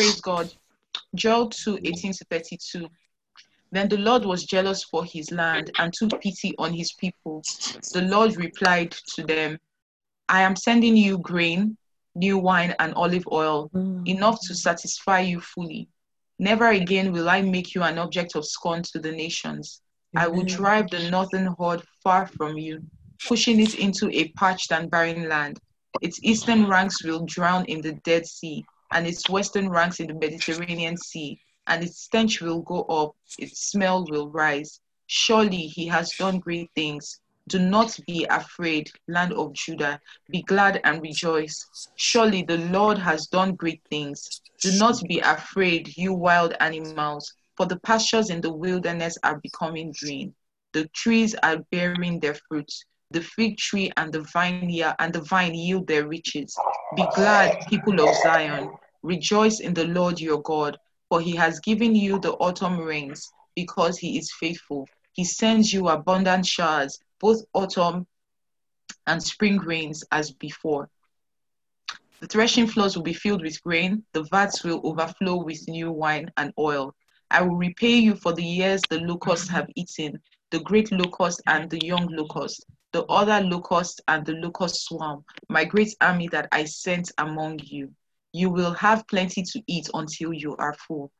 Praise God. Joel 2 18 to 32. Then the Lord was jealous for his land and took pity on his people. The Lord replied to them, I am sending you grain, new wine, and olive oil, mm. enough to satisfy you fully. Never again will I make you an object of scorn to the nations. I will drive the northern horde far from you, pushing it into a parched and barren land. Its eastern ranks will drown in the Dead Sea, and its western ranks in the Mediterranean Sea, and its stench will go up, its smell will rise. Surely he has done great things. Do not be afraid, land of Judah. Be glad and rejoice. Surely the Lord has done great things. Do not be afraid, you wild animals, for the pastures in the wilderness are becoming green. The trees are bearing their fruits. The fig tree and the vine and the vine yield their riches. Be glad, people of Zion. Rejoice in the Lord your God, for he has given you the autumn rains, because he is faithful. He sends you abundant showers, both autumn and spring rains as before. The threshing floors will be filled with grain, the vats will overflow with new wine and oil. I will repay you for the years the locusts have eaten, the great locust and the young locust, the other locust and the locust swarm, my great army that I sent among you. You will have plenty to eat until you are full,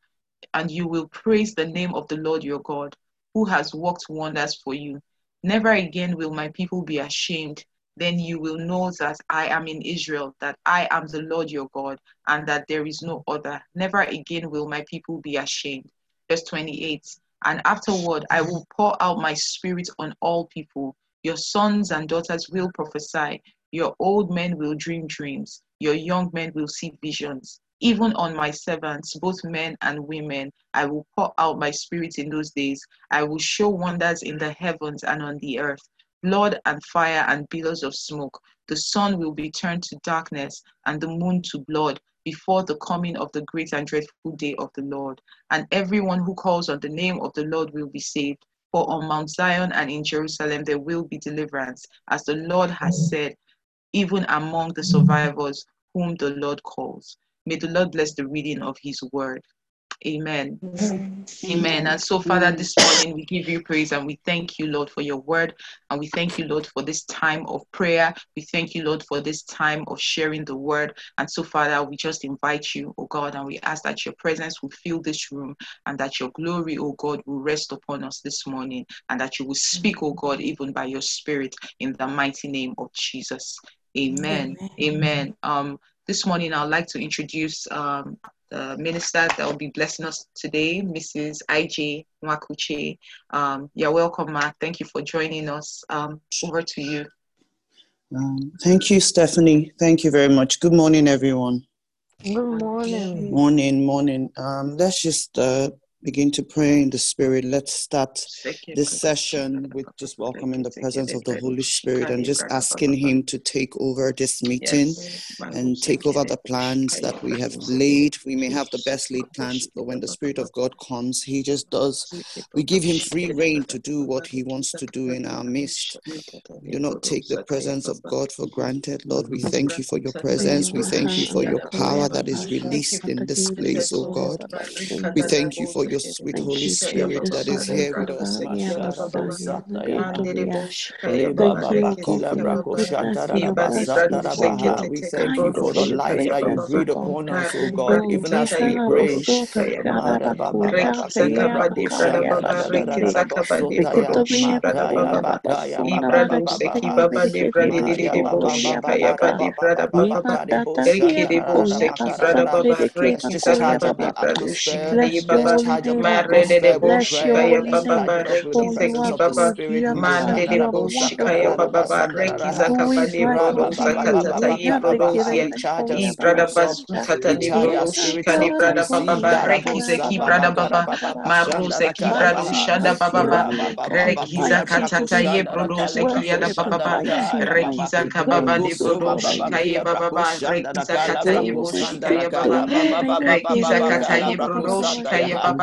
and you will praise the name of the Lord your God, who has worked wonders for you. Never again will my people be ashamed. Then you will know that I am in Israel, that I am the Lord your God, and that there is no other. Never again will my people be ashamed. Verse 28 And afterward, I will pour out my spirit on all people. Your sons and daughters will prophesy. Your old men will dream dreams. Your young men will see visions. Even on my servants, both men and women, I will pour out my spirit in those days. I will show wonders in the heavens and on the earth blood and fire and billows of smoke. The sun will be turned to darkness and the moon to blood before the coming of the great and dreadful day of the Lord. And everyone who calls on the name of the Lord will be saved. For on Mount Zion and in Jerusalem there will be deliverance, as the Lord has mm. said, even among the survivors whom the Lord calls. May the Lord bless the reading of his word. Amen. Amen. Amen. And so, Father, this morning we give you praise and we thank you, Lord, for your word. And we thank you, Lord, for this time of prayer. We thank you, Lord, for this time of sharing the word. And so, Father, we just invite you, oh God, and we ask that your presence will fill this room and that your glory, oh God, will rest upon us this morning and that you will speak, oh God, even by your spirit in the mighty name of Jesus. Amen. Amen. Amen. Um, this morning, I'd like to introduce um, the minister that will be blessing us today, Mrs. IJ Mwakuche. Um, you're welcome, Ma. Thank you for joining us. Um, over to you. Um, thank you, Stephanie. Thank you very much. Good morning, everyone. Good morning. Morning, morning. Um, let's just uh, begin to pray in the Spirit. Let's start this session with just welcoming the presence of the Holy Spirit and just asking Him to take over this meeting and take over the plans that we have laid. We may have the best laid plans, but when the Spirit of God comes, He just does. We give Him free rein to do what He wants to do in our midst. We do not take the presence of God for granted. Lord, we thank you for your presence. We thank you for your power that is released in this place, oh God. We thank you for your sweet Holy Spirit that is here with us. We thank you for the life that you breathe upon us, oh God, even as we pray. Let's just charge up the atmosphere. Let's charge up the atmosphere with prayer. Let's lighten us with the presence of the Spirit. We charge our spirits up. We charge our spirits up to receive Rekiza katata ye brodo sekia da baba rekiza kababa de brodo shikaye baba rekiza kata ye bo shikaye baba rekiza kata ye brodo shikaye baba baba baba marika sekido shikada baba baba baba kasekede busekede bushikada baba baba rekiza kada bushikada busekida baba shido busekibra bushikada baba sakaya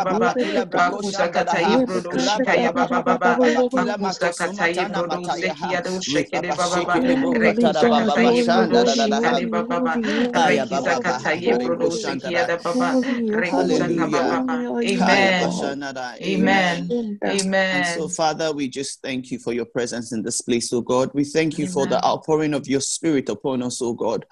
baba rekiza kata yibrodo shikade baba baba rekiza kata yibrodo zekiyada baba rekiza baba Amen. Amen. Amen. And so, Father, we just thank you for your presence in this place, oh God. We thank you Amen. for the outpouring of your spirit upon us, oh God.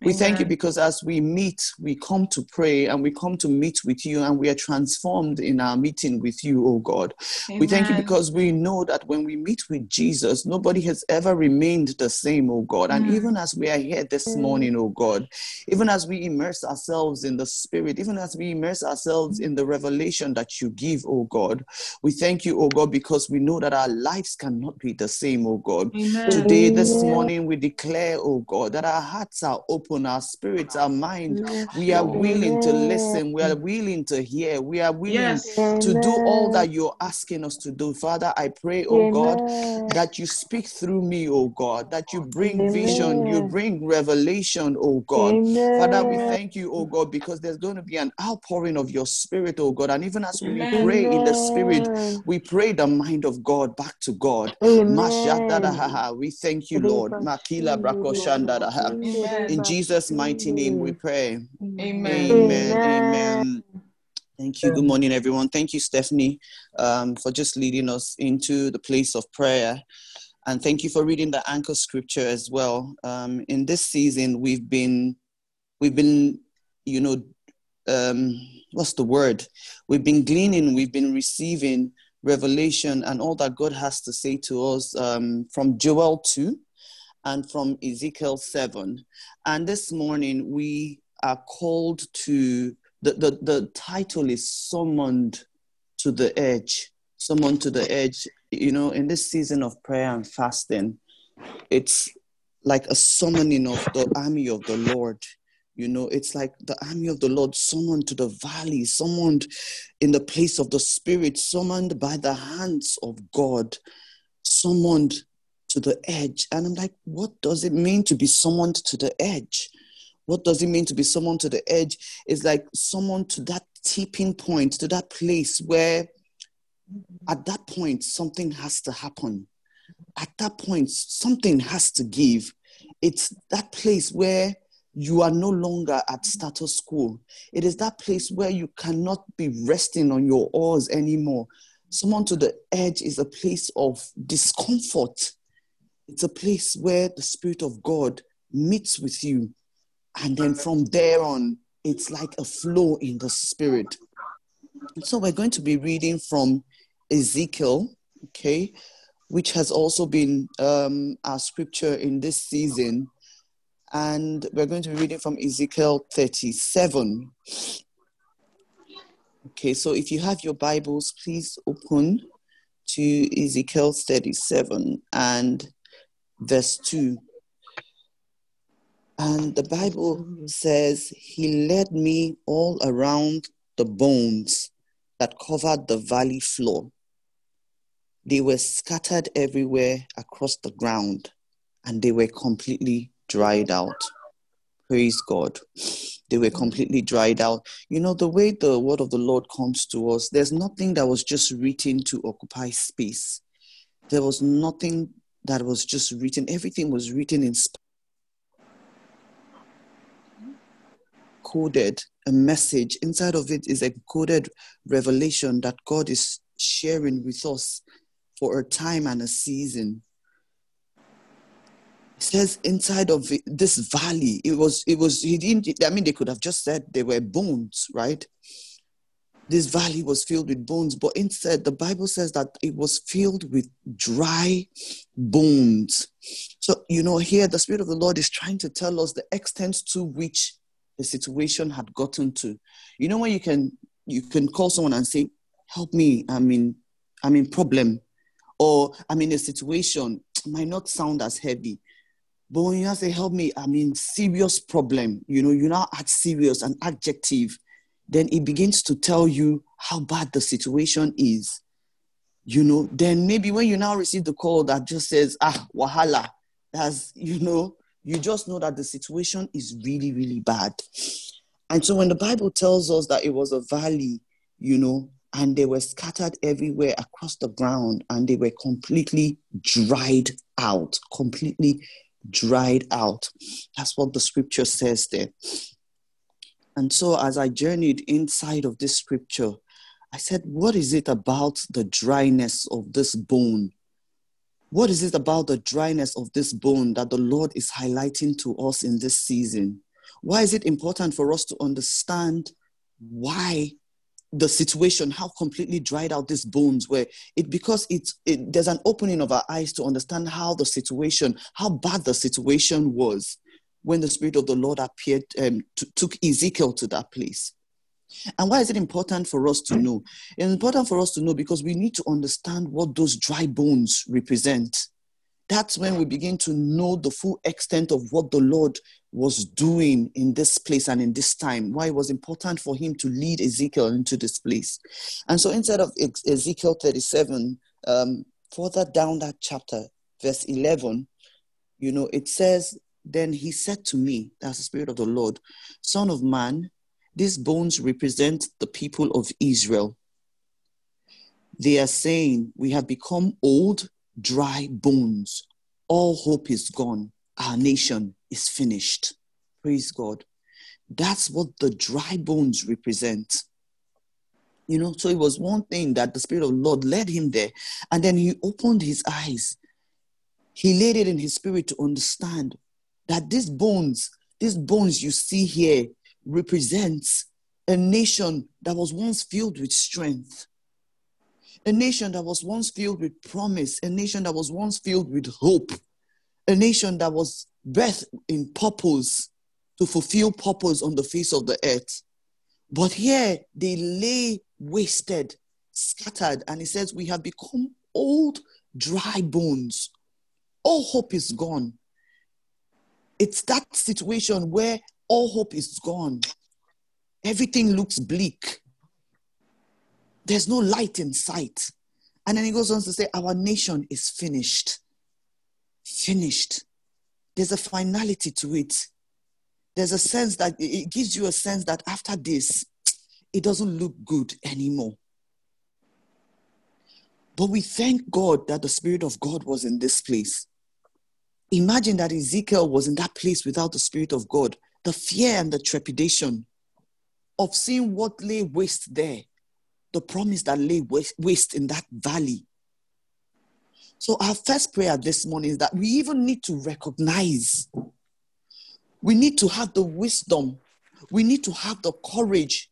We Amen. thank you because as we meet, we come to pray and we come to meet with you and we are transformed in our meeting with you, oh God. Amen. We thank you because we know that when we meet with Jesus, nobody has ever remained the same, oh God. And mm. Even as we are here this morning, oh God, even as we immerse ourselves in the spirit, even as we immerse ourselves in the revelation that you give, oh God, we thank you, oh God, because we know that our lives cannot be the same, oh God. Amen. Today, this morning, we declare, oh God, that our hearts are open, our spirits, our mind, we are willing to listen, we are willing to hear, we are willing yes. to do all that you're asking us to do. Father, I pray, oh God, that you speak through me, oh God, that you bring Amen. Vision, you bring revelation, oh God. Amen. Father, we thank you, oh God, because there's going to be an outpouring of your spirit, oh God. And even as we Amen. pray in the spirit, we pray the mind of God back to God. We thank you, Lord. In Jesus' mighty name we pray. Amen. Amen. Amen. Thank you. Good morning, everyone. Thank you, Stephanie, um, for just leading us into the place of prayer. And thank you for reading the anchor scripture as well. Um, in this season, we've been, we've been, you know, um, what's the word? We've been gleaning, we've been receiving revelation and all that God has to say to us um, from Joel 2 and from Ezekiel 7. And this morning, we are called to the, the, the title is Summoned to the Edge. Summoned to the Edge. You know, in this season of prayer and fasting, it's like a summoning of the army of the Lord. You know, it's like the army of the Lord summoned to the valley, summoned in the place of the Spirit, summoned by the hands of God, summoned to the edge. And I'm like, what does it mean to be summoned to the edge? What does it mean to be someone to the edge? It's like someone to that tipping point, to that place where at that point something has to happen. At that point, something has to give. It's that place where you are no longer at status quo. It is that place where you cannot be resting on your oars anymore. Someone to the edge is a place of discomfort. It's a place where the Spirit of God meets with you and then from there on, it's like a flow in the spirit. So we're going to be reading from Ezekiel, okay, which has also been um, our scripture in this season. And we're going to be reading from Ezekiel 37. Okay, so if you have your Bibles, please open to Ezekiel 37 and verse 2. And the Bible says, He led me all around the bones that covered the valley floor. They were scattered everywhere across the ground and they were completely dried out. Praise God. They were completely dried out. You know, the way the word of the Lord comes to us, there's nothing that was just written to occupy space. There was nothing that was just written. Everything was written in coded a message. Inside of it is a coded revelation that God is sharing with us for a time and a season. It says inside of this valley, it was, it was, he didn't, I mean, they could have just said they were bones, right? This valley was filled with bones, but instead, the Bible says that it was filled with dry bones. So, you know, here the Spirit of the Lord is trying to tell us the extent to which the situation had gotten to. You know, when you can you can call someone and say, "Help me! I'm in I'm in problem," or "I'm in a situation." It might not sound as heavy, but when you say, "Help me! I'm in serious problem," you know, you now add serious an adjective, then it begins to tell you how bad the situation is. You know, then maybe when you now receive the call that just says, "Ah, wahala," as you know, you just know that the situation is really, really bad. And so when the Bible tells us that it was a valley, you know, and they were scattered everywhere across the ground and they were completely dried out, completely dried out. That's what the scripture says there. And so as I journeyed inside of this scripture, I said, What is it about the dryness of this bone what is it about the dryness of this bone that the Lord is highlighting to us in this season? Why is it important for us to understand why the situation, how completely dried out these bones were? It because it, there's an opening of our eyes to understand how the situation, how bad the situation was when the Spirit of the Lord appeared, um, to, took Ezekiel to that place. And why is it important for us to know? It's important for us to know because we need to understand what those dry bones represent. That's when we begin to know the full extent of what the Lord was doing in this place and in this time, why it was important for him to lead Ezekiel into this place. And so instead of Ezekiel 37, um, further down that chapter, verse 11, you know, it says, Then he said to me, that's the Spirit of the Lord, Son of man, these bones represent the people of Israel. They are saying, We have become old, dry bones. All hope is gone. Our nation is finished. Praise God. That's what the dry bones represent. You know, so it was one thing that the Spirit of the Lord led him there. And then he opened his eyes. He laid it in his spirit to understand that these bones, these bones you see here, represents a nation that was once filled with strength, a nation that was once filled with promise, a nation that was once filled with hope, a nation that was birthed in purpose to fulfill purpose on the face of the earth. But here they lay wasted, scattered, and he says, We have become old, dry bones. All hope is gone. It's that situation where all hope is gone. Everything looks bleak. There's no light in sight. And then he goes on to say, Our nation is finished. Finished. There's a finality to it. There's a sense that it gives you a sense that after this, it doesn't look good anymore. But we thank God that the Spirit of God was in this place. Imagine that Ezekiel was in that place without the Spirit of God the fear and the trepidation of seeing what lay waste there, the promise that lay waste in that valley. So, our first prayer this morning is that we even need to recognize, we need to have the wisdom, we need to have the courage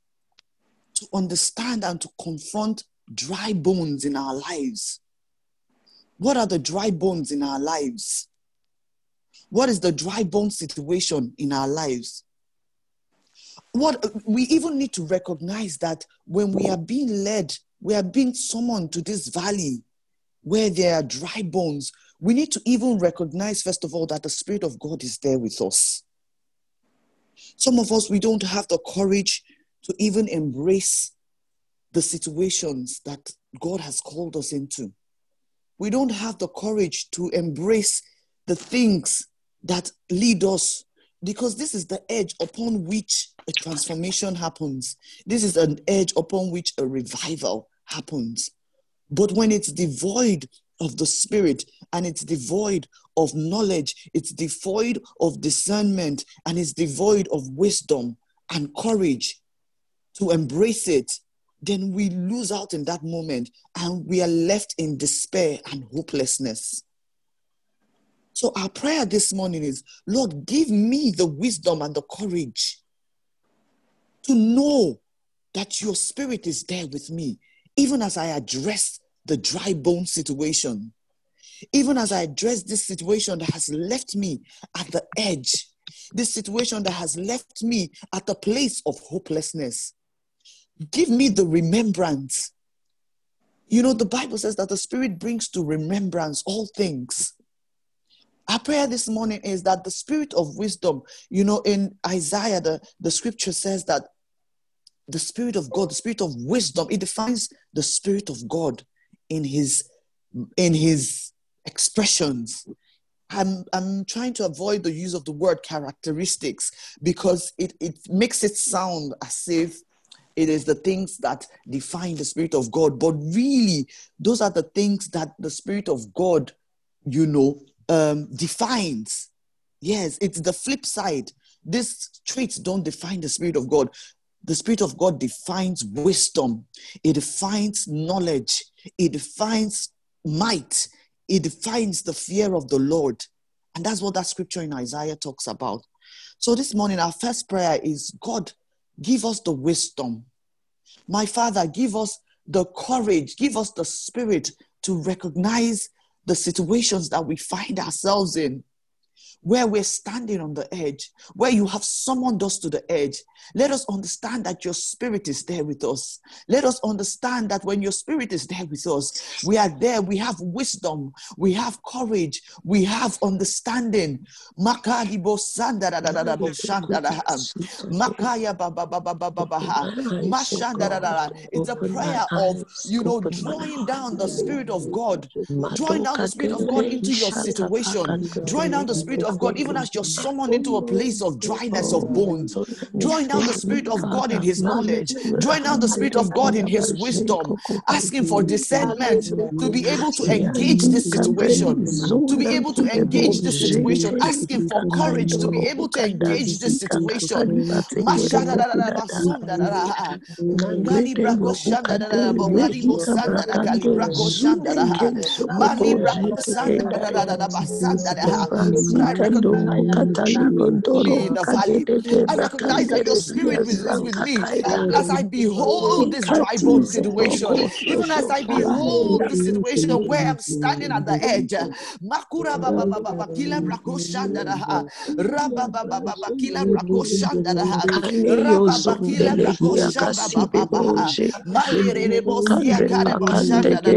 to understand and to confront dry bones in our lives. What are the dry bones in our lives? What is the dry bone situation in our lives? What we even need to recognize that when we are being led, we are being summoned to this valley where there are dry bones. We need to even recognize, first of all, that the Spirit of God is there with us. Some of us, we don't have the courage to even embrace the situations that God has called us into. We don't have the courage to embrace the things that lead us because this is the edge upon which a transformation happens. This is an edge upon which a revival happens. But when it's devoid of the Spirit and it's devoid of knowledge, it's devoid of discernment, and it's devoid of wisdom and courage to embrace it, then we lose out in that moment and we are left in despair and hopelessness. So our prayer this morning is, Lord, give me the wisdom and the courage to know that your spirit is there with me, even as I address the dry bone situation, even as I address this situation that has left me at the edge, this situation that has left me at the place of hopelessness. Give me the remembrance. You know, the Bible says that the Spirit brings to remembrance all things. Our prayer this morning is that the spirit of wisdom, you know, in Isaiah, the, the scripture says that the spirit of God, the spirit of wisdom, it defines the spirit of God in his in his expressions. I'm, I'm trying to avoid the use of the word characteristics because it, it makes it sound as if it is the things that define the Spirit of God. But really, those are the things that the Spirit of God, you know, um, defines. Yes, it's the flip side. These traits don't define the Spirit of God. The Spirit of God defines wisdom, it defines knowledge, it defines might, it defines the fear of the Lord. And that's what that scripture in Isaiah talks about. So this morning, our first prayer is God, give us the wisdom. My Father, give us the courage, give us the spirit to recognize the situations that we find ourselves in where we're standing on the edge, where you have summoned us to the edge. Let us understand that your spirit is there with us. Let us understand that when your spirit is there with us, we are there. We have wisdom, we have courage, we have understanding. It's a prayer of, you know, drawing down the spirit of God, drawing down the spirit of God into your situation, drawing down the spirit of of God, even as you're summoned into a place of dryness of bones, drawing down the Spirit of God in His knowledge, drawing down the Spirit of God in His wisdom, asking for discernment to be able to engage this situation, to be able to engage this situation, asking for courage to be able to engage this situation. I recognize that your spirit is with me as I behold this dry bone situation, even as I behold this situation where I'm standing at the edge. Makura baba baba kila brako shanda da raba baba baba kila brako shanda da raba baba kila brako shanda baba baba malere de bosia kare bo shanda da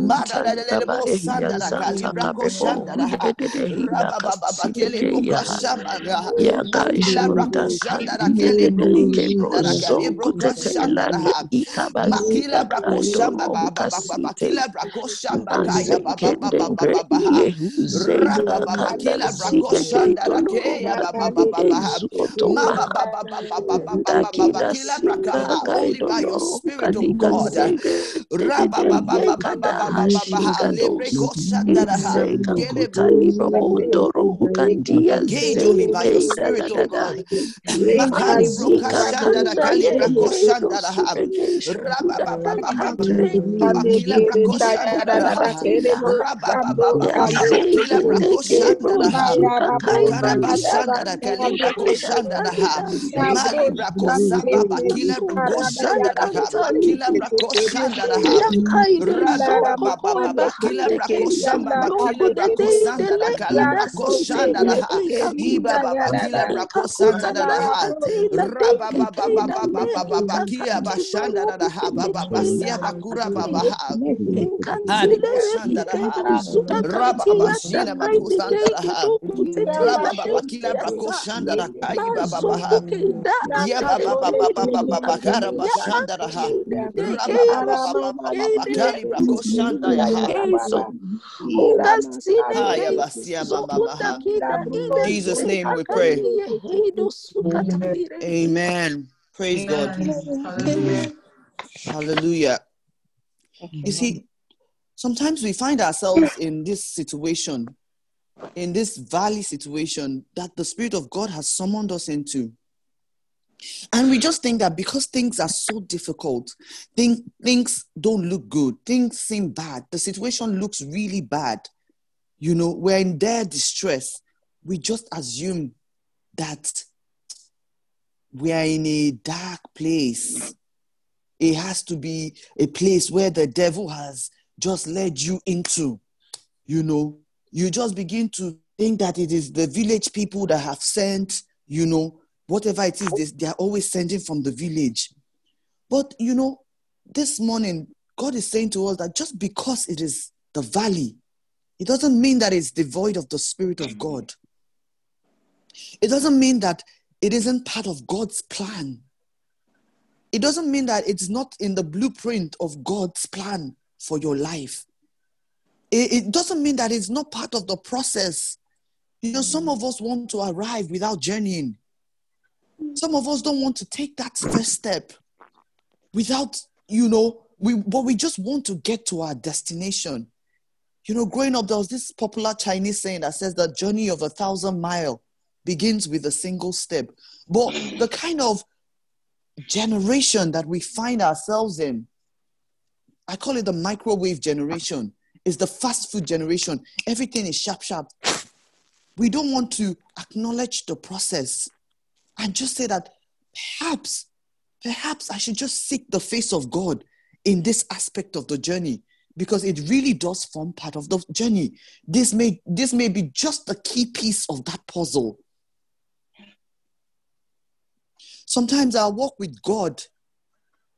mada da de bo shanda da kali brako shanda da raba baba bakele bukashamba mandila brakushanda rakele brukushanda rakele brukushanda makila brakushamba baba baba bakila brakushamba kaya baba baba baba baba raba baba kila brakushanda rakeya baba baba baba maba baba baba baba baba kila brakaha only by your spirit of God. raba baba baba baba baba lebrekoshanda raha. gele Engage only by your spirit, oh God. Brokashanda da kali brakoshanda da ha. Raba ba ba ba ba ba kila brakoshanda da ha. Raba ba ba ba ba ba kila brakoshanda da ha. Makara bashanda da da ha. Mali brakosamba ba kila brakoshanda da ha. Kila brakoshanda da ha. Raba ba ba ba ba kila brakoshamba ba kila brakosanda da kali brakoshanda da ha. Iba da ha. Da ha. Ha. Ha. Jesus' name we pray. Amen. Praise God. Hallelujah. Hallelujah. You see, sometimes we find ourselves in this situation, in this valley situation that the Spirit of God has summoned us into. And we just think that because things are so difficult, thing, things don't look good, things seem bad, the situation looks really bad you know, we're in their distress, we just assume that we are in a dark place. It has to be a place where the devil has just led you into. You know, you just begin to think that it is the village people that have sent, you know, whatever it is, they, they are always sending from the village. But, you know, this morning, God is saying to us that just because it is the valley, it doesn't mean that it's devoid of the Spirit of God. It doesn't mean that it isn't part of God's plan. It doesn't mean that it's not in the blueprint of God's plan for your life. It, it doesn't mean that it's not part of the process. You know, some of us want to arrive without journeying. Some of us don't want to take that first step without, you know, we but we just want to get to our destination. You know, growing up, there was this popular Chinese saying that says the journey of a thousand mile begins with a single step. But the kind of generation that we find ourselves in, I call it the microwave generation, is the fast food generation. Everything is sharp, sharp. We don't want to acknowledge the process and just say that perhaps, perhaps I should just seek the face of God in this aspect of the journey because it really does form part of the journey. This may this may be just a key piece of that puzzle. Sometimes our walk with God,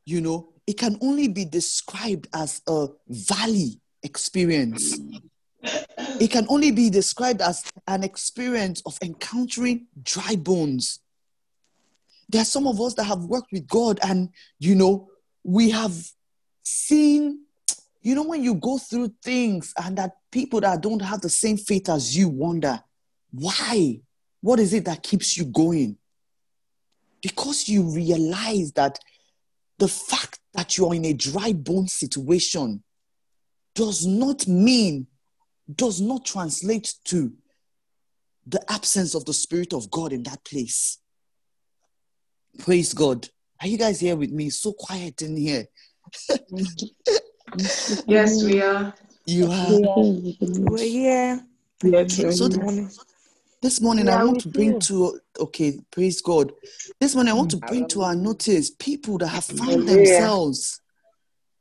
you know, it can only be described as a valley experience. It can only be described as an experience of encountering dry bones. There are some of us that have worked with God, and you know, we have seen, you know, when you go through things and that people that don't have the same faith as you wonder, why? What is it that keeps you going? Because you realize that the fact that you're in a dry bone situation does not mean, does not translate to the absence of the Spirit of God in that place. Praise God. Are you guys here with me? So quiet in here. yes, we mm. are. You are. We're here. So th- this morning I want to bring to okay, praise God. This morning I want to mm. bring to our notice people that have found themselves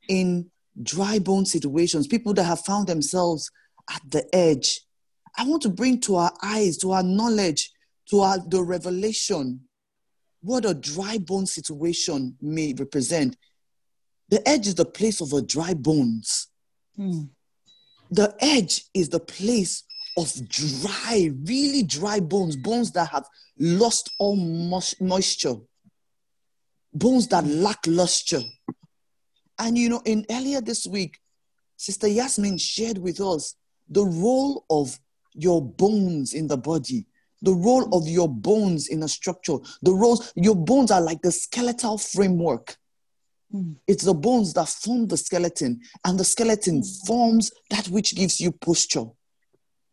in dry bone situations, people that have found themselves at the edge. I want to bring to our eyes, to our knowledge, to our the revelation what a dry bone situation may represent. The edge is the place of a dry bones. Hmm. The edge is the place of dry, really dry bones, bones that have lost all moisture, bones that lack luster. And you know, in earlier this week, Sister Yasmin shared with us the role of your bones in the body the role of your bones in a structure. The roles, your bones are like the skeletal framework. Mm. It's the bones that form the skeleton, and the skeleton mm. forms that which gives you posture,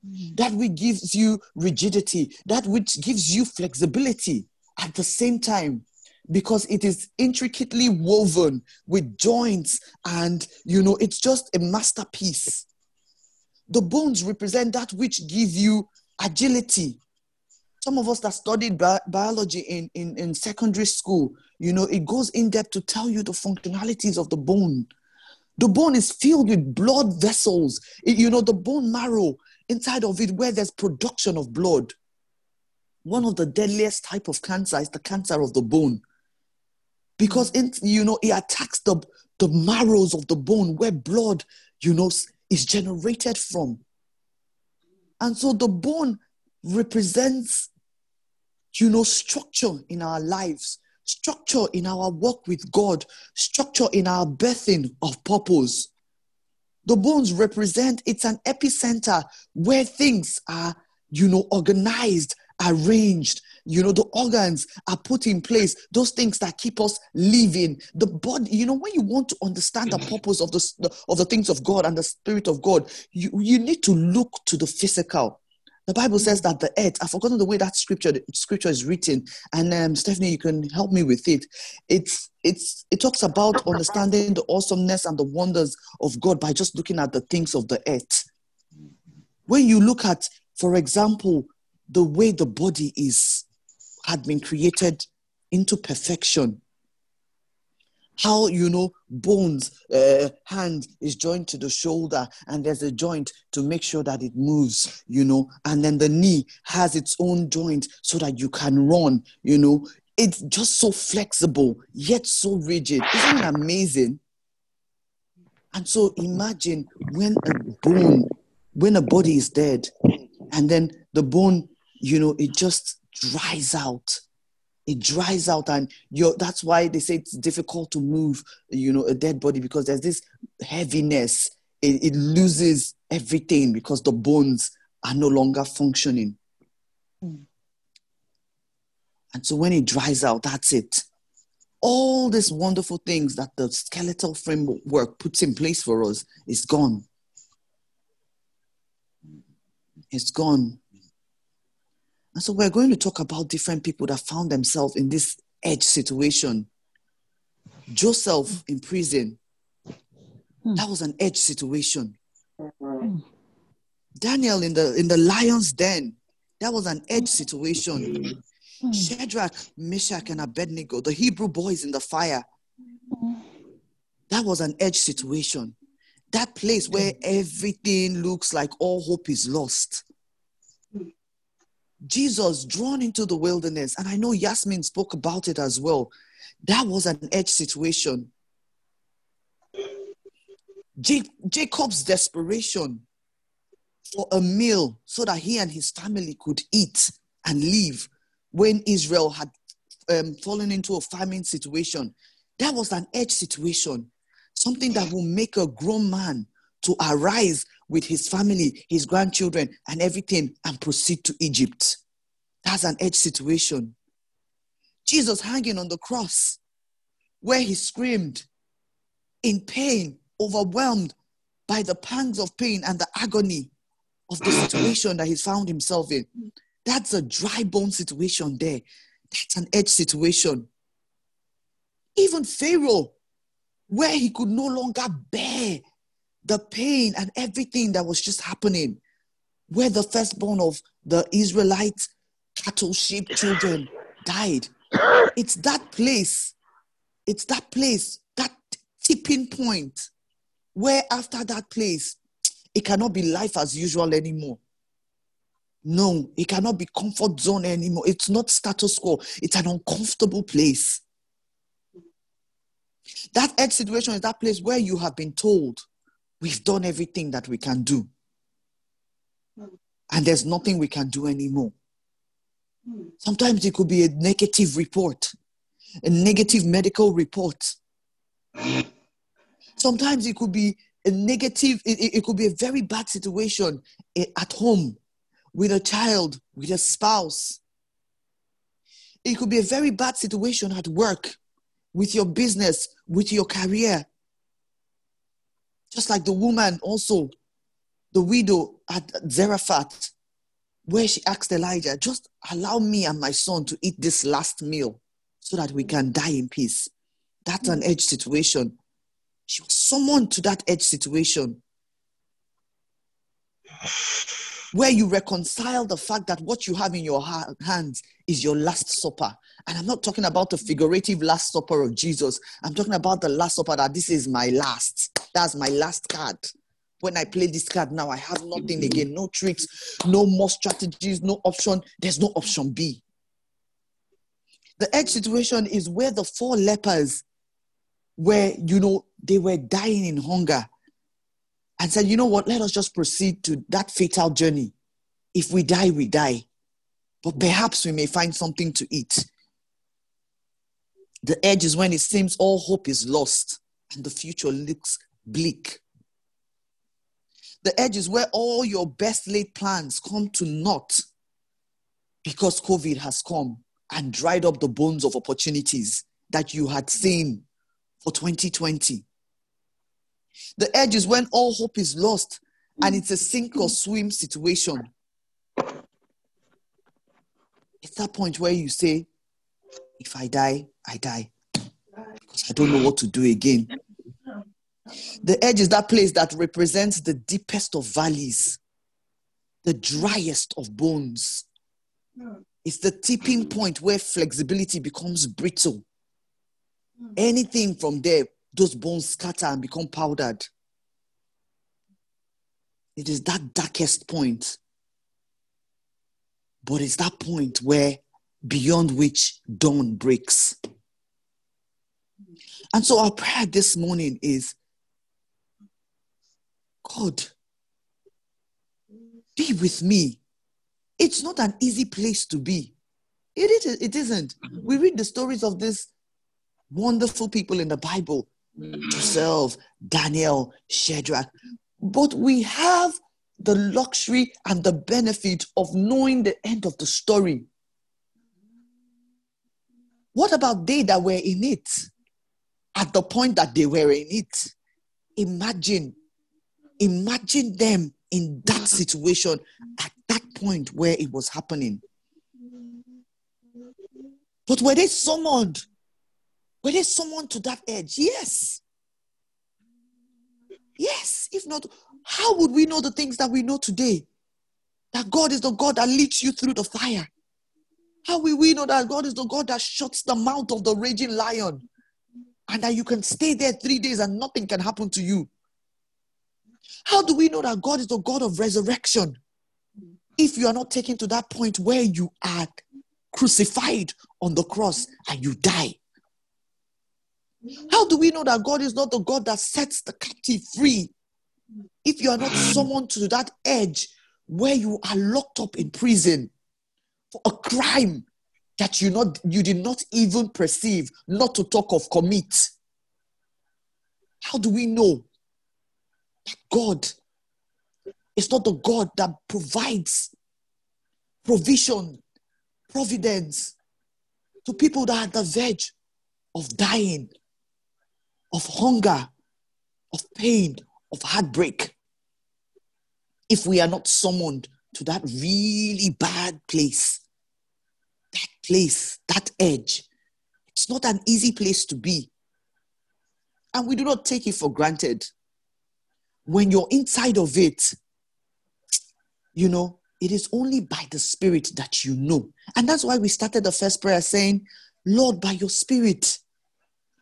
mm. that which gives you rigidity, that which gives you flexibility at the same time because it is intricately woven with joints and you know it's just a masterpiece the bones represent that which give you agility some of us that studied bi- biology in, in, in secondary school, you know, it goes in depth to tell you the functionalities of the bone. The bone is filled with blood vessels. It, you know, the bone marrow inside of it, where there's production of blood. One of the deadliest type of cancer is the cancer of the bone, because in, you know it attacks the the marrows of the bone where blood, you know, is generated from. And so the bone represents, you know, structure in our lives, structure in our work with God, structure in our birthing of purpose. The bones represent, it's an epicenter where things are, you know, organized, arranged. You know, the organs are put in place, those things that keep us living. The body, you know, when you want to understand the mm-hmm. purpose of the, of the things of God and the Spirit of God, you, you need to look to the physical. The Bible says that the earth, I've forgotten the way that scripture scripture is written, and um, Stephanie, you can help me with it. It's it's it talks about understanding the awesomeness and the wonders of God by just looking at the things of the earth. When you look at, for example, the way the body is had been created into perfection, how you know bones uh, hand is joined to the shoulder and there's a joint to make sure that it moves you know. And then the knee has its own joint so that you can run you know. It's just so flexible yet so rigid. Isn't it amazing? And so imagine when a bone when a body is dead and then the bone you know it just dries out it dries out and you that's why they say it's difficult to move you know a dead body because there's this heaviness. It, it loses everything because the bones are no longer functioning. Mm. and so when it dries out that's it. All these wonderful things that the skeletal framework puts in place for us is gone. It's gone and so we're going to talk about different people that found themselves in this edge situation. Joseph in prison, hmm. that was an edge situation. Daniel in the in the lion's den, that was an edge situation. Hmm. Shadrach, Meshach, and Abednego, the Hebrew boys in the fire, that was an edge situation. That place where everything looks like all hope is lost. Jesus drawn into the wilderness, and I know Yasmin spoke about it as well. That was an edge situation. Jacob's desperation for a meal so that he and his family could eat and live when Israel had um, fallen into a famine situation. That was an edge situation, something that will make a grown man to arise with his family, his grandchildren, and everything and proceed to Egypt. That's an edge situation. Jesus hanging on the cross, where he screamed in pain, overwhelmed by the pangs of pain and the agony of the situation that he's found himself in. That's a dry bone situation there. That's an edge situation. Even Pharaoh, where he could no longer bear the pain and everything that was just happening, where the firstborn of the Israelites, cattle, sheep, children died. It's that place, it's that place, that tipping point where after that place, it cannot be life as usual anymore. No, it cannot be comfort zone anymore. It's not status quo. It's an uncomfortable place. That edge situation is that place where you have been told We've done everything that we can do. Hmm. And there's nothing we can do anymore. Hmm. Sometimes it could be a negative report, a negative medical report. Sometimes it could be a negative, it, it could be a very bad situation eh, at home with a child, with a spouse. It could be a very bad situation at work, with your business, with your career. Just like the woman also, the widow at Zarephath, where she asked Elijah, just allow me and my son to eat this last meal so that we can die in peace. That's an edge situation. She was summoned to that edge situation where you reconcile the fact that what you have in your hands is your last supper. And I'm not talking about the figurative last supper of Jesus. I'm talking about the last supper that this is my last. That's my last card. When I play this card now, I have nothing again. No tricks, no more strategies, no option. There's no option B. The edge situation is where the four lepers where you know they were dying in hunger and said, you know what, let us just proceed to that fatal journey. If we die, we die. But perhaps we may find something to eat. The edge is when it seems all hope is lost and the future looks bleak. The edge is where all your best laid plans come to naught because COVID has come and dried up the bones of opportunities that you had seen for 2020. The edge is when all hope is lost and it's a sink or mm-hmm. swim situation. It's that point where you say, if I die, I die. Because I don't know what to do again. The edge is that place that represents the deepest of valleys. the driest of bones. It's the tipping point where flexibility becomes brittle. Mm. Anything from there, those bones scatter and become powdered. It is that darkest point. But it's that point where beyond which dawn breaks. And so our prayer this morning is God, be with me. It's not an easy place to be. It, is, it isn't. We read the stories of these wonderful people in the Bible Joseph, Daniel, Shadrach. But we have the luxury and the benefit of knowing the end of the story. What about they that were in it at the point that they were in it? Imagine, imagine them in that situation at that point where it was happening. But were they summoned? Were they summoned to that edge? Yes. Yes. If not, how would we know the things that we know today? That God is the God that leads you through the fire. How will we know that God is the God that shuts the mouth of the raging lion and that you can stay there three days and nothing can happen to you? How do we know that God is the God of resurrection if you are not taken to that point where you are crucified on the cross and you die? How do we know that God is not the God that sets the captive free if you are not mm. someone to that edge where you are locked up in prison for a crime that you not you did not even perceive, not to talk of commit? How do we know that God is not the God that provides provision, providence to people that are at the verge of dying, of hunger, of pain, of heartbreak. If we are not summoned to that really bad place, that place, that edge, it's not an easy place to be. And we do not take it for granted. When you're inside of it, you know, it is only by the Spirit that you know. And that's why we started the first prayer saying, Lord, by your Spirit,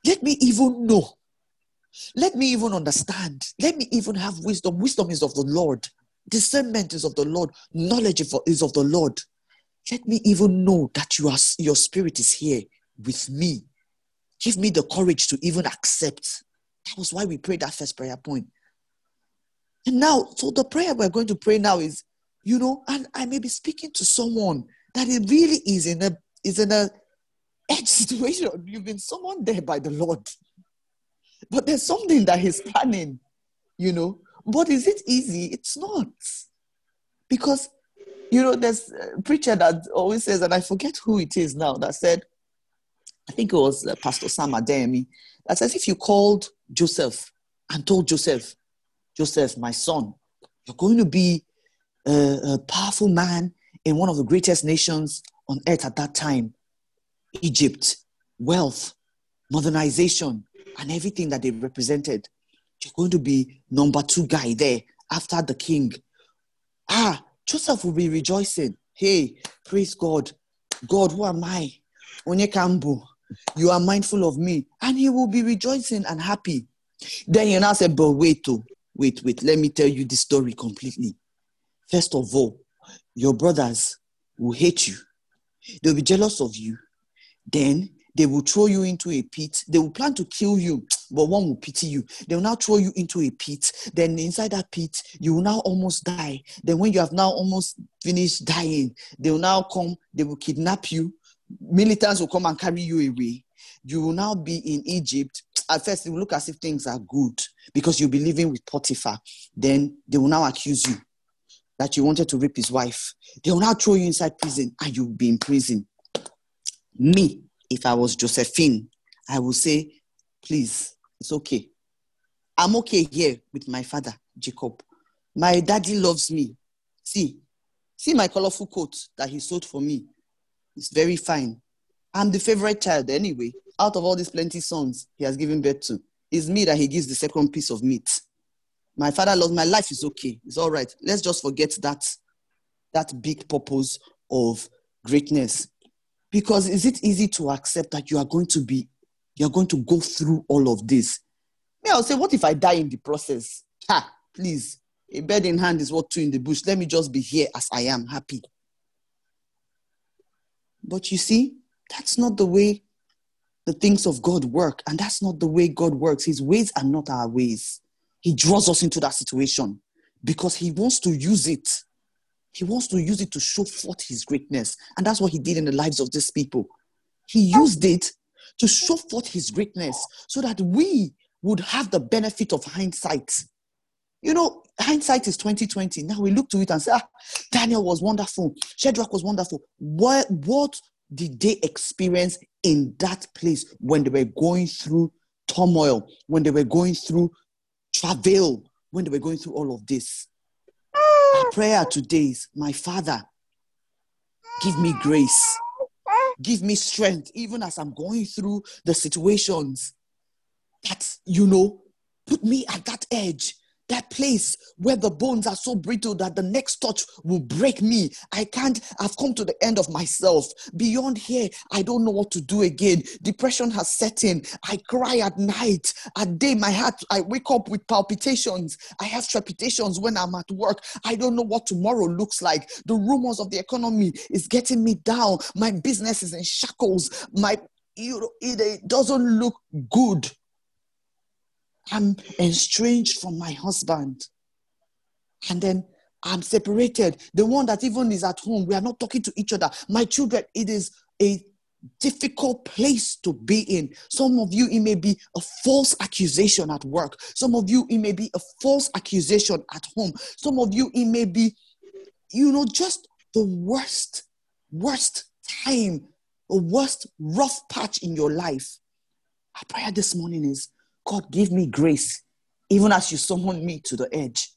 let me even know let me even understand. Let me even have wisdom. Wisdom is of the Lord. Discernment is of the Lord. Knowledge is of the Lord. Let me even know that you are, your spirit is here with me. Give me the courage to even accept. That was why we prayed that first prayer point. And now, so the prayer we're going to pray now is, you know, and I may be speaking to someone that it really is in a is in a edge situation. You've been someone there by the Lord. But there's something that he's planning, you know. But is it easy? It's not. Because, you know, there's a preacher that always says, and I forget who it is now, that said, I think it was uh, Pastor Sam Adeyemi, that says, if you called Joseph and told Joseph, Joseph, my son, you're going to be a, a powerful man in one of the greatest nations on earth at that time Egypt, wealth, modernization, and everything that they represented. You're going to be number two guy there after the king. Ah, Joseph will be rejoicing. Hey, praise God. God, who am I? Onyekambu, you are mindful of me. And he will be rejoicing and happy. Then you now say, but wait, oh, wait, wait, let me tell you the story completely. First of all, your brothers will hate you. They'll be jealous of you. Then they will throw you into a pit. They will plan to kill you, but one will pity you. They will now throw you into a pit. Then inside that pit, you will now almost die. Then when you have now almost finished dying, they will now come, they will kidnap you. Militants will come and carry you away. You will now be in Egypt. At first, it will look as if things are good because you'll be living with Potiphar. Then they will now accuse you that you wanted to rape his wife. They will now throw you inside prison and you'll be in prison. Me, if I was Josephine, I would say, please, it's okay. I'm okay here with my father, Jacob. My daddy loves me. See, see my colorful coat that he sewed for me. It's very fine. I'm the favorite child anyway. Out of all these plenty sons he has given birth to, it's me that he gives the second piece of meat. My father loves my life is okay. It's all right. Let's just forget that that big purpose of greatness. Because is it easy to accept that you are going to be, you're going to go through all of this? Me, I'll say, what if I die in the process? Ha, please. A bed in hand is what two in the bush. Let me just be here as I am, happy. But you see, that's not the way the things of God work. And that's not the way God works. His ways are not our ways. He draws us into that situation because He wants to use it. He wants to use it to show forth His greatness. And that's what He did in the lives of these people. He used it to show forth His greatness so that we would have the benefit of hindsight. You know, hindsight is 2020. Now we look to it and say, ah, Daniel was wonderful. Shadrach was wonderful. What, what did they experience in that place when they were going through turmoil, when they were going through travail, when they were going through all of this? Our prayer today is, my Father, give me grace. Give me strength, even as I'm going through the situations that, you know, put me at that edge that place where the bones are so brittle that the next touch will break me. I can't, I've come to the end of myself. Beyond here, I don't know what to do again. Depression has set in. I cry at night. At day, my heart, I wake up with palpitations. I have trepidatious when I'm at work. I don't know what tomorrow looks like. The rumors of the economy is getting me down. My business is in shackles. My, you know, it, it doesn't look good. I'm estranged from my husband. And then I'm separated. The one that even is at home, we are not talking to each other. My children, it is a difficult place to be in. Some of you, it may be a false accusation at work. Some of you, it may be a false accusation at home. Some of you, it may be, you know, just the worst, worst time, the worst rough patch in your life. Our prayer this morning is God, give me grace, even as you summon me to the edge.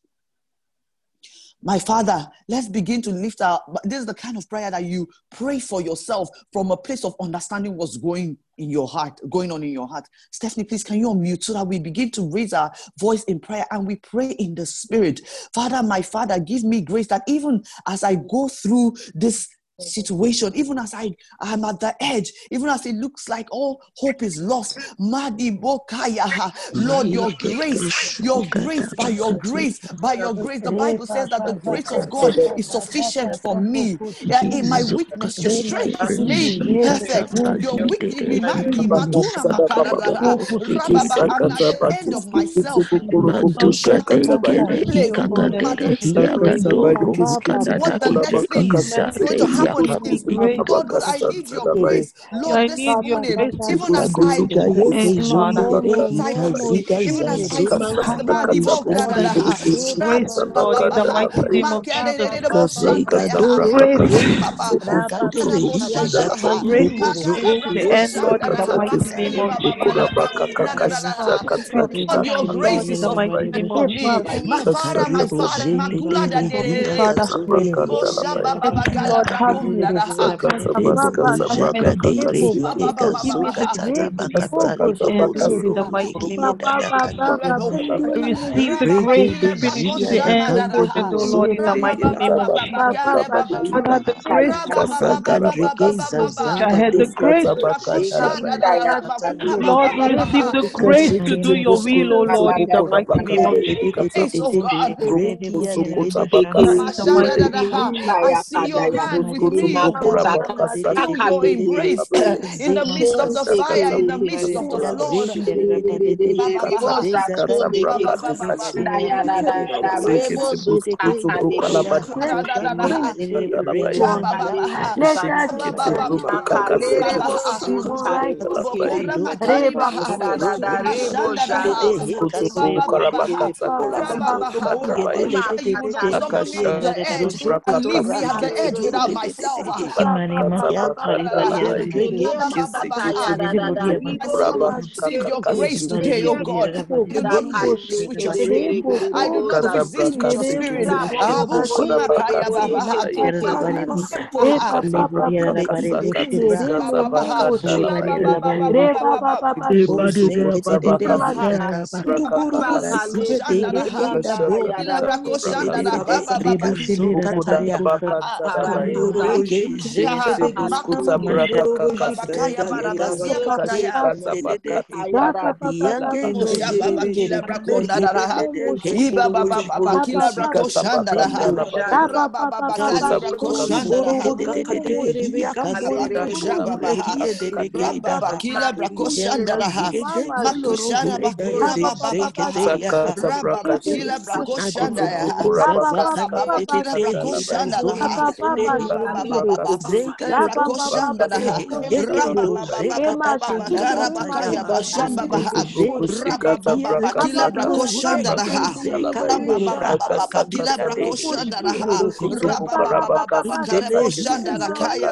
My Father, let's begin to lift our. This is the kind of prayer that you pray for yourself from a place of understanding what's going in your heart, going on in your heart. Stephanie, please, can you unmute so that we begin to raise our voice in prayer and we pray in the Spirit? Father, my Father, give me grace that even as I go through this situation, even as I am at the edge, even as it looks like all hope is lost. Lord, your grace, your grace, by your grace, by your grace. The Bible says that the grace of God is sufficient for me. Yeah, in my weakness, your strength is made perfect. Your weakness, end of myself. What the next thing is going to happen God, I need your grace. Lord, this morning, even as I even as I grace, Lord, in the mighty name of Jesus. the end, Lord, in the mighty name of Jesus. your grace. Is the mighty name of Jesus. My Father, my Father, Father, Lord, have Give me the mighty name of Receive the grace to finish the end, O Lord, in the mighty name of Father, the grace I had the grace Lord, receive the grace to do your will, O Lord, in the mighty name of Jesus. I see your hand with me, O in your embrace, in the midst of the fire, in the midst of the flood. Leave me at the edge without my myself. Receive your grace today, oh God. You give me the switch of spirit. I do not resist your spirit. Rakila Abushima kaya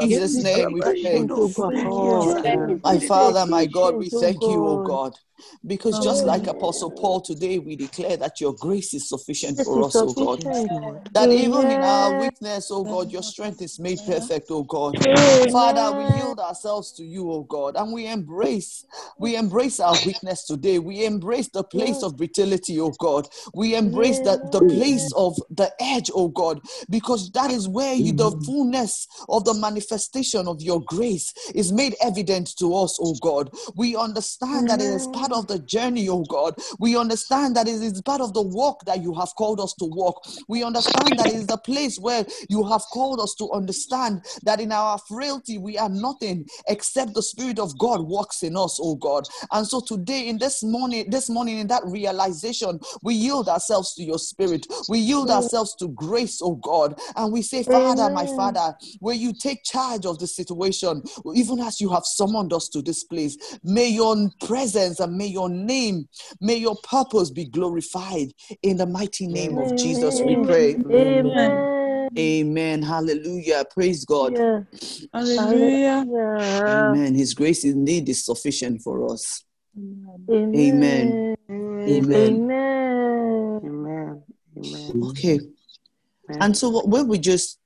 Jesus' name we pray. My Father, my God, we thank you, oh God. Because just like Apostle Paul today, we declare that your grace is sufficient for us, oh God. That even in our weakness, oh God, your strength is made perfect, oh God. Father, we yield ourselves to you, oh God, and we embrace, we embrace our weakness today. We embrace the place of brutality, oh God. We embrace that the place of the edge, oh God, because that is where you, the fullness of the manifestation of your grace is made evident to us, oh God. We understand that it is part of the journey, oh God. We understand that it is part of the walk that you have called us to walk. We understand that it is the place where you have called us to understand that in our frailty we are nothing except the Spirit of God walks in us, oh God. And so today, in this morning, this morning, in that realization, we yield ourselves to your spirit. We yield ourselves to grace, oh God. And we say, Father, my Father, where you take charge of the situation, even as you have summoned us to this place, may your presence and may your name, may your purpose be glorified. In the mighty name of Jesus, we pray. Amen. Amen. Hallelujah. Praise God. Yeah. Hallelujah. Amen. His grace indeed is sufficient for us. Amen. Amen. Amen. Amen. Amen. Amen. Okay. And so what, what we just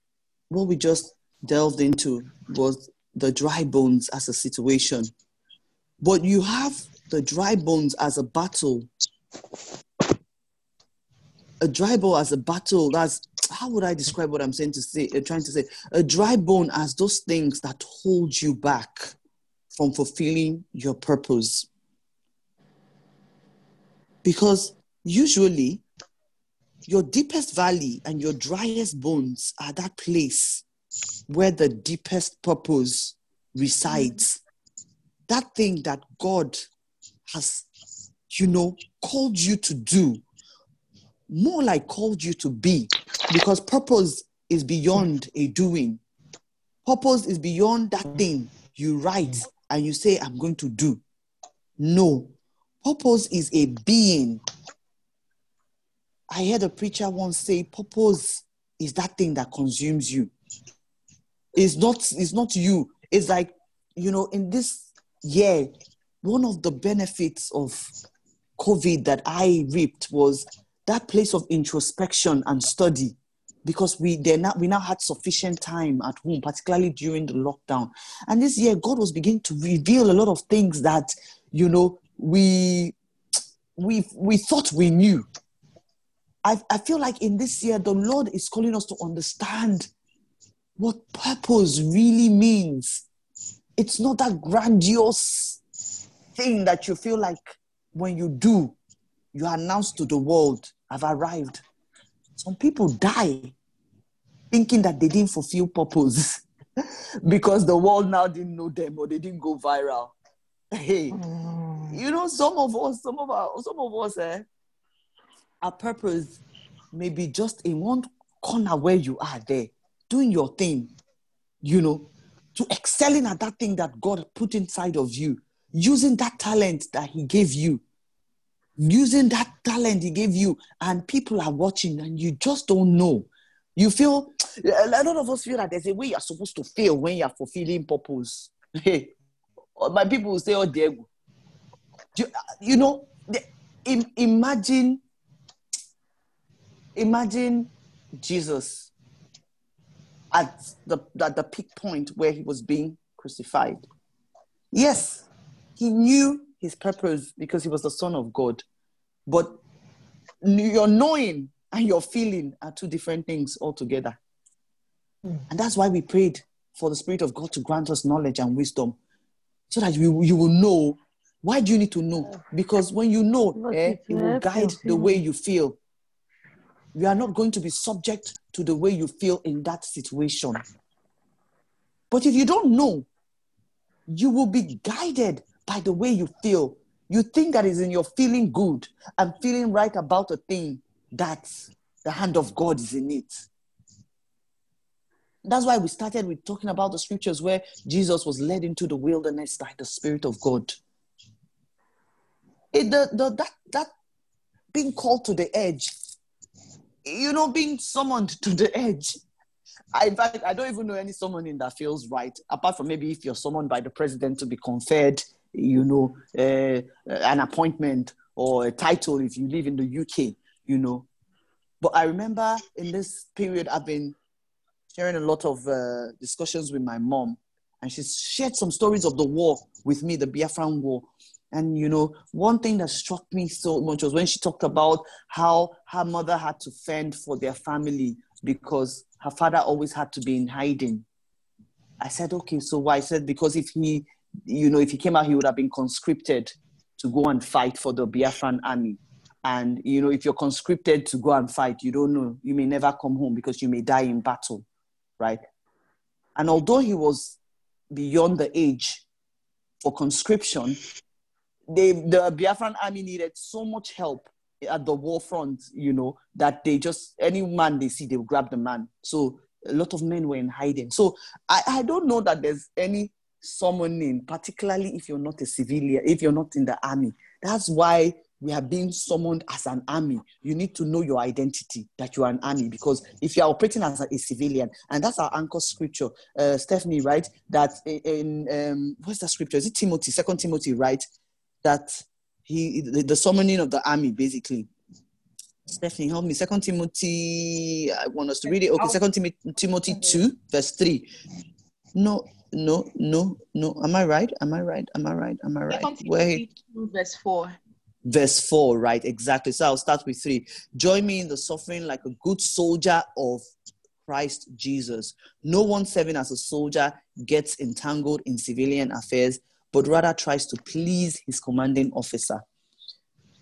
what we just delved into was the dry bones as a situation. But you have the dry bones as a battle. A dry bone as a battle. That's how would I describe what I'm saying to say, uh, trying to say? A dry bone as those things that hold you back from fulfilling your purpose. Because usually your deepest valley and your driest bones are that place where the deepest purpose resides. That thing that God has, you know, called you to do, more like called you to be, because purpose is beyond a doing. Purpose is beyond that thing you write and you say, I'm going to do. No, purpose is a being. I heard a preacher once say, purpose is that thing that consumes you. It's not, it's not you. It's like, you know, in this year, one of the benefits of COVID that I reaped was that place of introspection and study because we they now we now had sufficient time at home, particularly during the lockdown. And this year, God was beginning to reveal a lot of things that you know we we we thought we knew. I, I feel like in this year, the Lord is calling us to understand what purpose really means. It's not that grandiose thing that you feel like when you do, you announce to the world, I've arrived. Some people die thinking that they didn't fulfill purpose because the world now didn't know them or they didn't go viral. Hey, mm. you know, some of us, some of our, some of us, eh, our purpose may be just in one corner where you are there, doing your thing, you know, to excelling at that thing that God put inside of you, using that talent that He gave you using that talent he gave you and people are watching and you just don't know. You feel a lot of us feel that there's a way you're supposed to feel when you're fulfilling purpose. My people will say oh diego. You, you know imagine imagine jesus at the at the peak point where he was being crucified. Yes he knew his purpose because he was the Son of God. But your knowing and your feeling are two different things altogether. Mm. And that's why we prayed for the Spirit of God to grant us knowledge and wisdom so that you, you will know. Why do you need to know? Because when you know, eh, it will guide the way you feel. You are not going to be subject to the way you feel in that situation. But if you don't know, you will be guided by the way you feel. You think that is in your feeling good and feeling right about a thing that the hand of God is in it. That's why we started with talking about the scriptures where Jesus was led into the wilderness by the Spirit of God. It, the, the, that, that being called to the edge, you know, being summoned to the edge. I, in fact, I don't even know any summoning that feels right, apart from maybe if you're summoned by the president to be conferred you know, uh, an appointment or a title if you live in the UK, you know. But I remember in this period, I've been sharing a lot of uh, discussions with my mom, and she's shared some stories of the war with me, the Biafran War. And you know, one thing that struck me so much was when she talked about how her mother had to fend for their family because her father always had to be in hiding. I said, okay, so why? I said, because if he you know, if he came out, he would have been conscripted to go and fight for the Biafran army. And, you know, if you're conscripted to go and fight, you don't know, you may never come home because you may die in battle, right? And although he was beyond the age for conscription, they, the Biafran army needed so much help at the war front, you know, that they just, any man they see, they grab the man. So a lot of men were in hiding. So I, I don't know that there's any summoning, particularly if you're not a civilian, if you're not in the army. That's why we are being summoned as an army. You need to know your identity that you are an army because if you are operating as a, a civilian, and that's our anchor scripture, uh, Stephanie, right? That in, um, what's that scripture? Is it Timothy, Second Timothy, right? That he the, the summoning of the army, basically. Stephanie, help me. Second Timothy, I want us to read it. Okay, Second Timothy, Timothy 2, verse 3. No, no, no, no. Am I right? Am I right? Am I right? Am I right? Where? Verse 4. Verse 4, right? Exactly. So I'll start with 3. Join me in the suffering like a good soldier of Christ Jesus. No one serving as a soldier gets entangled in civilian affairs, but rather tries to please his commanding officer.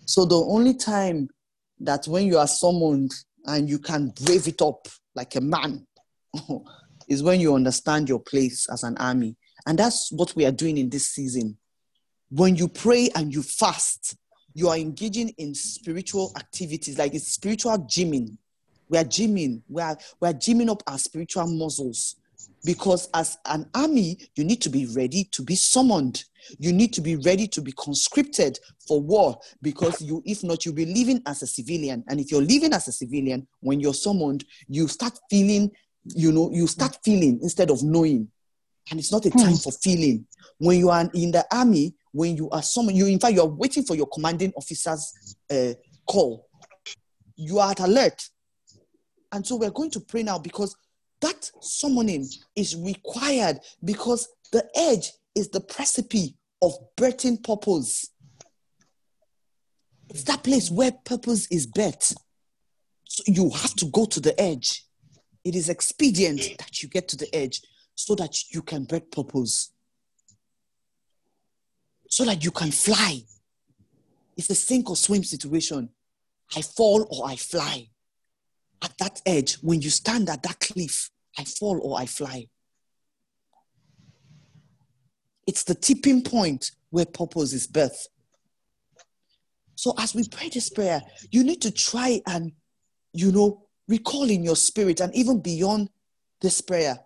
So the only time that when you are summoned and you can brave it up like a man is when you understand your place as an army. And that's what we are doing in this season. When you pray and you fast, you are engaging in spiritual activities, like it's spiritual gymming. We are gymming, we are, we are gymming up our spiritual muscles. Because as an army, you need to be ready to be summoned. You need to be ready to be conscripted for war because you, if not, you'll be living as a civilian. And if you're living as a civilian, when you're summoned, you start feeling you know, you start feeling instead of knowing. And it's not a time hmm. for feeling. When you are in the army, when you are someone, you in fact you are waiting for your commanding officer's uh, call. You are at alert. And so we're going to pray now because that summoning is required because the edge is the precipice of birthing purpose. It's that place where purpose is birthed. So you have to go to the edge. It is expedient that you get to the edge so that you can break purpose. So that you can fly. It's a sink or swim situation. I fall or I fly. At that edge, when you stand at that cliff, I fall or I fly. It's the tipping point where purpose is birth. So as we pray this prayer, you need to try and, you know, recall in your spirit and even beyond this prayer,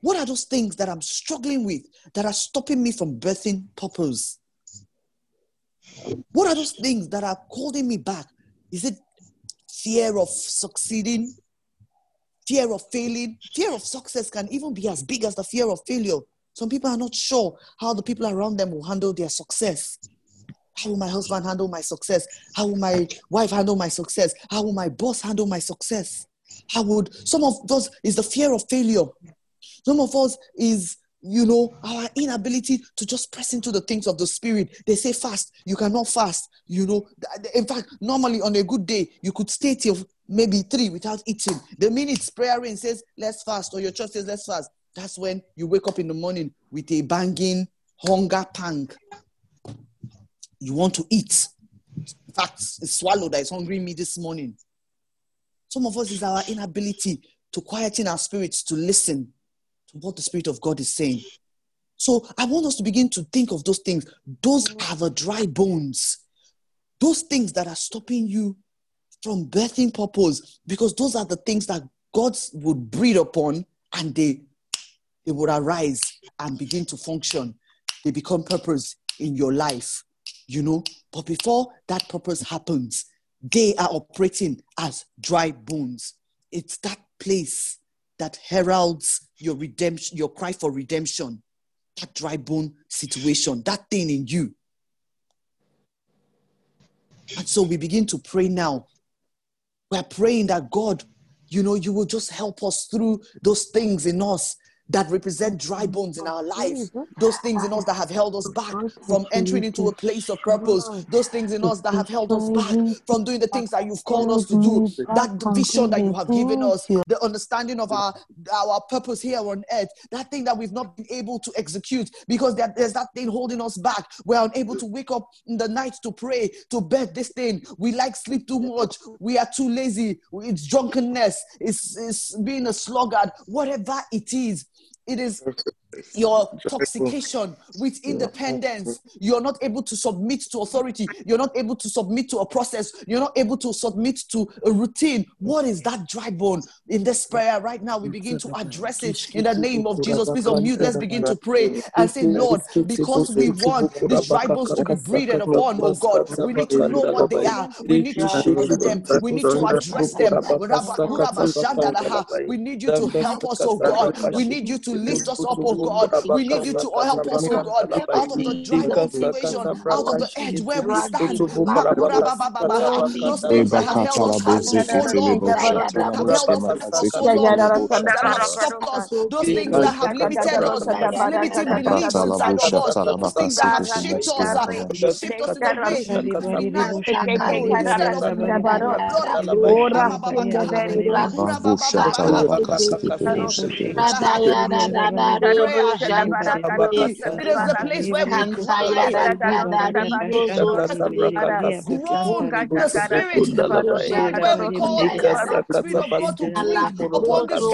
what are those things that I'm struggling with that are stopping me from birthing purpose? What are those things that are holding me back? Is it fear of succeeding? Fear of failing? Fear of success can even be as big as the fear of failure. Some people are not sure how the people around them will handle their success. How will my husband handle my success? How will my wife handle my success? How will my boss handle my success? How would some of us is the fear of failure? Some of us is you know our inability to just press into the things of the spirit they say fast you cannot fast you know in fact normally on a good day you could stay till maybe three without eating the minute prayer rein says let's fast or your church says let's fast that's when you wake up in the morning with a banging hunger pang. You want to eat. In fact, a swallow that is hungry me this morning. Some of us is our inability to quieten our spirits to listen to what the Spirit of God is saying. So I want us to begin to think of those things. Those are the dry bones. Those things that are stopping you from birthing purpose, because those are the things that God would breathe upon and they they would arise and begin to function. They become purpose in your life, you know. But before that purpose happens, they are operating as dry bones. It's that place that heralds your redemption, your cry for redemption, that dry bone situation, that thing in you. And so we begin to pray now. We're praying that God, you know, you will just help us through those things in us that represent dry bones in our life, those things in us that have held us back from entering into a place of purpose, those things in us that have held us back from doing the things that you've called us to do, that vision that you have given us, the understanding of our, our purpose here on earth, that thing that we've not been able to execute because there's that thing holding us back. We're unable to wake up in the night to pray, to bed this thing. We like sleep too much. We are too lazy. It's drunkenness. It's, it's being a sluggard. Whatever it is, it is your toxication with independence. You're not able to submit to authority. You're not able to submit to a process. You're not able to submit to a routine. What is that dry bone in this prayer right now? We begin to address it in the name of Jesus. Please unmute. Let's begin to pray and say, Lord, because we want these dry bones to be breathed upon, oh God, we need to know what they are. We need to shift them. We need to address them. We need you to help us, oh God. We need you to lift us up, oh God. We need you to help us, oh God, out of the dry situation, out of the edge where we stand. Those things that have held us back for so long, that have held us back for so long, that have stopped us, those things that have limited us, limiting beliefs inside of us, those things that have shaped us, shaped us in a way we now instead of it is the place where we the spirit where we call the spirit of God to breathe upon this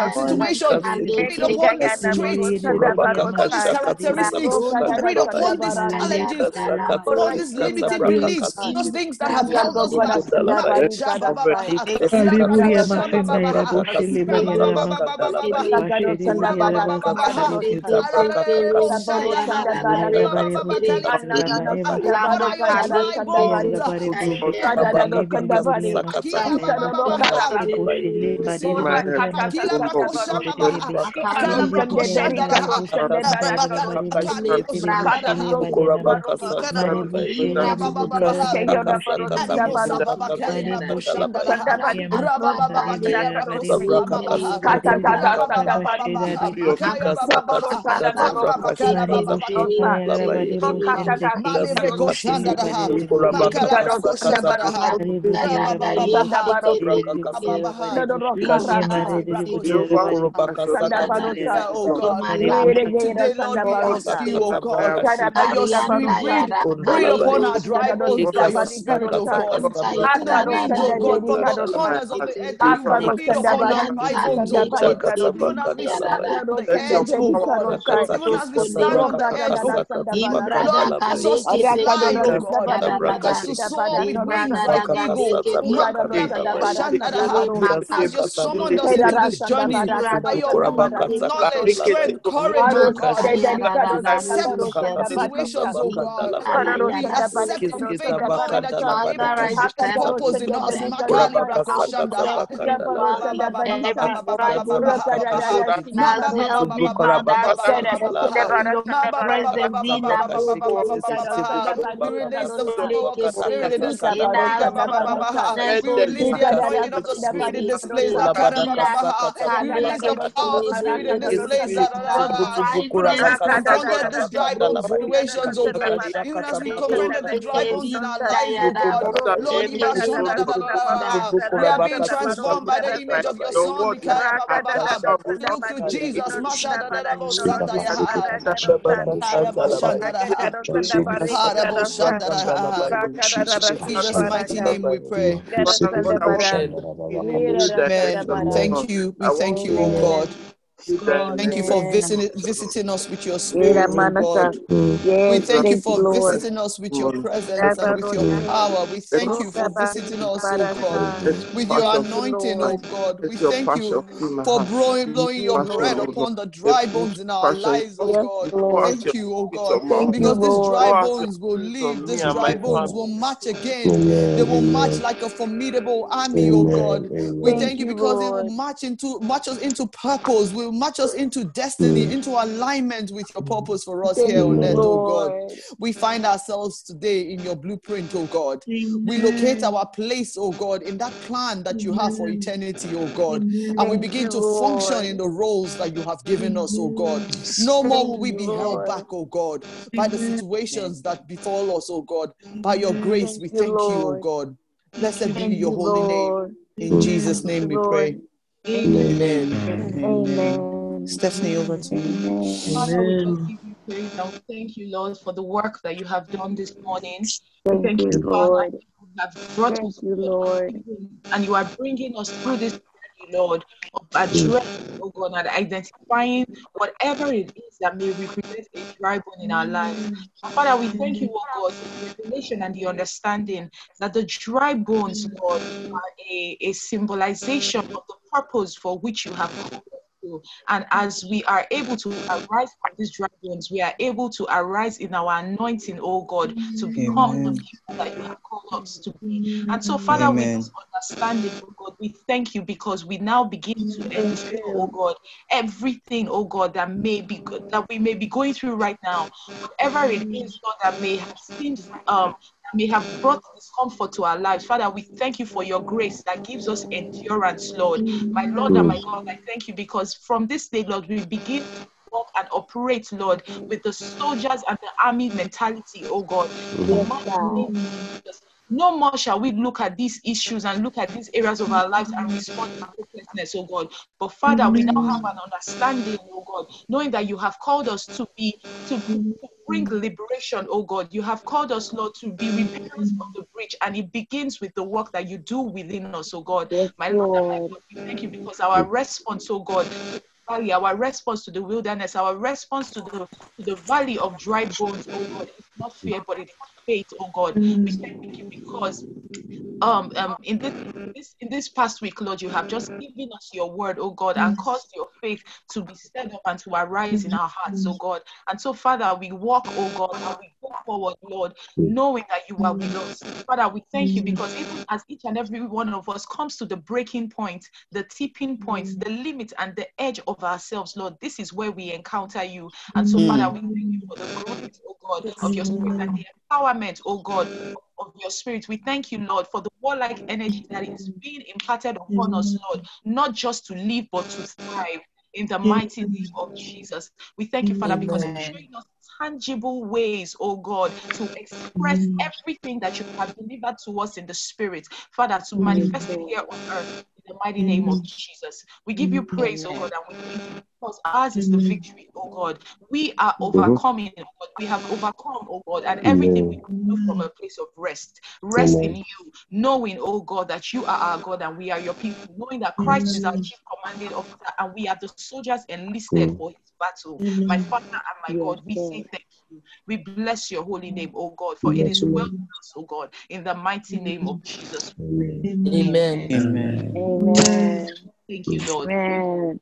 situation, breathe upon this street, upon these characteristics, upon these challenges, upon these limited beliefs, those things that have held us back. Oh God, today Lord, we ask you, God, that your spirit breathe, breathe upon our dry bones by your spirit, God. To the wind, God, from the corners of the earth, you breathe upon our dry bones, God. Even as we stand on the edge, oh God, even as we stand on the edge, oh God, Lord, cause us to fly, oh God, cause us to soar with wings like eagle. As you summoned us into this journey by your knowledge, strength, courage, oh God. We accept situations, oh God. We accept in faith, knowing that you are able to purpose in us. Makali Bakoshanda. We release the flow of the Spirit in this We release the anointing of the Spirit in this place. We release the power of the Spirit in this place. Even as we confronted these dry bone situations, God. Even as we confronted the dry bones in our lives, God. Lord, we are being transformed by the image of your Son. We look to Jesus. In Jesus' mighty name we pray. Amen. Thank you. We thank you, oh God. Thank you for visiting, visiting us with your spirit, oh God. We thank you for visiting us with your presence and with your power. We thank you for visiting us, oh God, with your anointing, oh God. We thank you for blowing, blowing your bread upon the dry bones in our lives, oh God. Thank you, oh God, because these dry bones will live. These dry bones will march again. They will march like a formidable army, oh God. We thank you because they will march into march us into purpose. We will march us into destiny, mm. into alignment with your purpose for us here on earth, oh God. We find ourselves today in your blueprint, oh God. We locate our place, oh God, in that plan that you have for eternity, oh God. And we begin to function in the roles that you have given us, oh God. No more will we be held back, oh God, by the situations that befall us, oh God. By your grace, we thank you, oh God. Blessed be your holy name. In Jesus' name we pray. Amen. Amen. Amen. Stephanie, over to you. Amen. Thank you, Lord, for the work that you have done this morning. Thank, thank you, Lord. You have brought thank us, you, Lord. And you are bringing us through this Lord, Mm. of addressing, oh God, and identifying whatever it is that may represent a dry bone in our lives. Father, we thank you, oh God, for the revelation and the understanding that the dry bones, Lord, are a, a symbolization of the purpose for which you have called and as we are able to arise from these dragons, we are able to arise in our anointing, oh God, to become Amen. the people that you have called us to be. And so, Father, Amen. with this understanding, oh God, we thank you because we now begin to endure, oh God, everything, oh God, that may be good, that we may be going through right now, whatever it is, Lord, that may have seemed um, may have brought discomfort to our lives. Father, we thank you for your grace that gives us endurance, Lord. My Lord and my God, I thank you because from this day, Lord, we begin to walk and operate, Lord, with the soldiers and the army mentality, oh God. Mm-hmm. Yes, no more shall we look at these issues and look at these areas of our lives and respond to hopelessness, oh God. But Father, we now have an understanding, oh God, knowing that you have called us to be to, to bring liberation, oh God. You have called us, Lord, to be repairers of the breach, and it begins with the work that you do within us, oh God. My Lord, and my God, we thank you because our response, oh God, valley, our response to the wilderness, our response to the to the valley of dry bones, oh God, it's not fear, but it is faith, oh God. We mm. thank you because um, um in this, in this in this past week, Lord, you have just given us your word, oh God, and mm. caused your faith to be stirred up and to arise in mm. our hearts, oh God. And so, Father, we walk, oh God, and we go forward, Lord, knowing that you are with us. Father, we thank you because even as each and every one of us comes to the breaking point, the tipping point, the limit, and the edge of ourselves, Lord, this is where we encounter you. And so, Father, we thank you for the growth, oh God, of your spirit and the empowerment, oh God, of your spirit. We thank you, Lord, for the warlike energy that is being imparted upon us, Lord, not just to live, but to thrive in the mighty name of Jesus. We thank you, Father, because you're showing us tangible ways, oh God, to express everything that you have delivered to us in the spirit, Father, to manifest it here on earth the mighty name of Jesus. We give you praise, oh God, and we thank you because ours is the victory, oh God. We are overcoming, oh God. We have overcome, oh God, and everything we do from a place of rest. Rest in you, knowing, oh God, that you are our God and we are your people, knowing that Christ is our chief commanding officer and we are the soldiers enlisted for his battle. My Father and my God, we say thank you. We bless your holy name, oh God, for it is well with us, oh God, in the mighty name of Jesus. Amen. Amen. Amen. Thank you, Lord. Amen.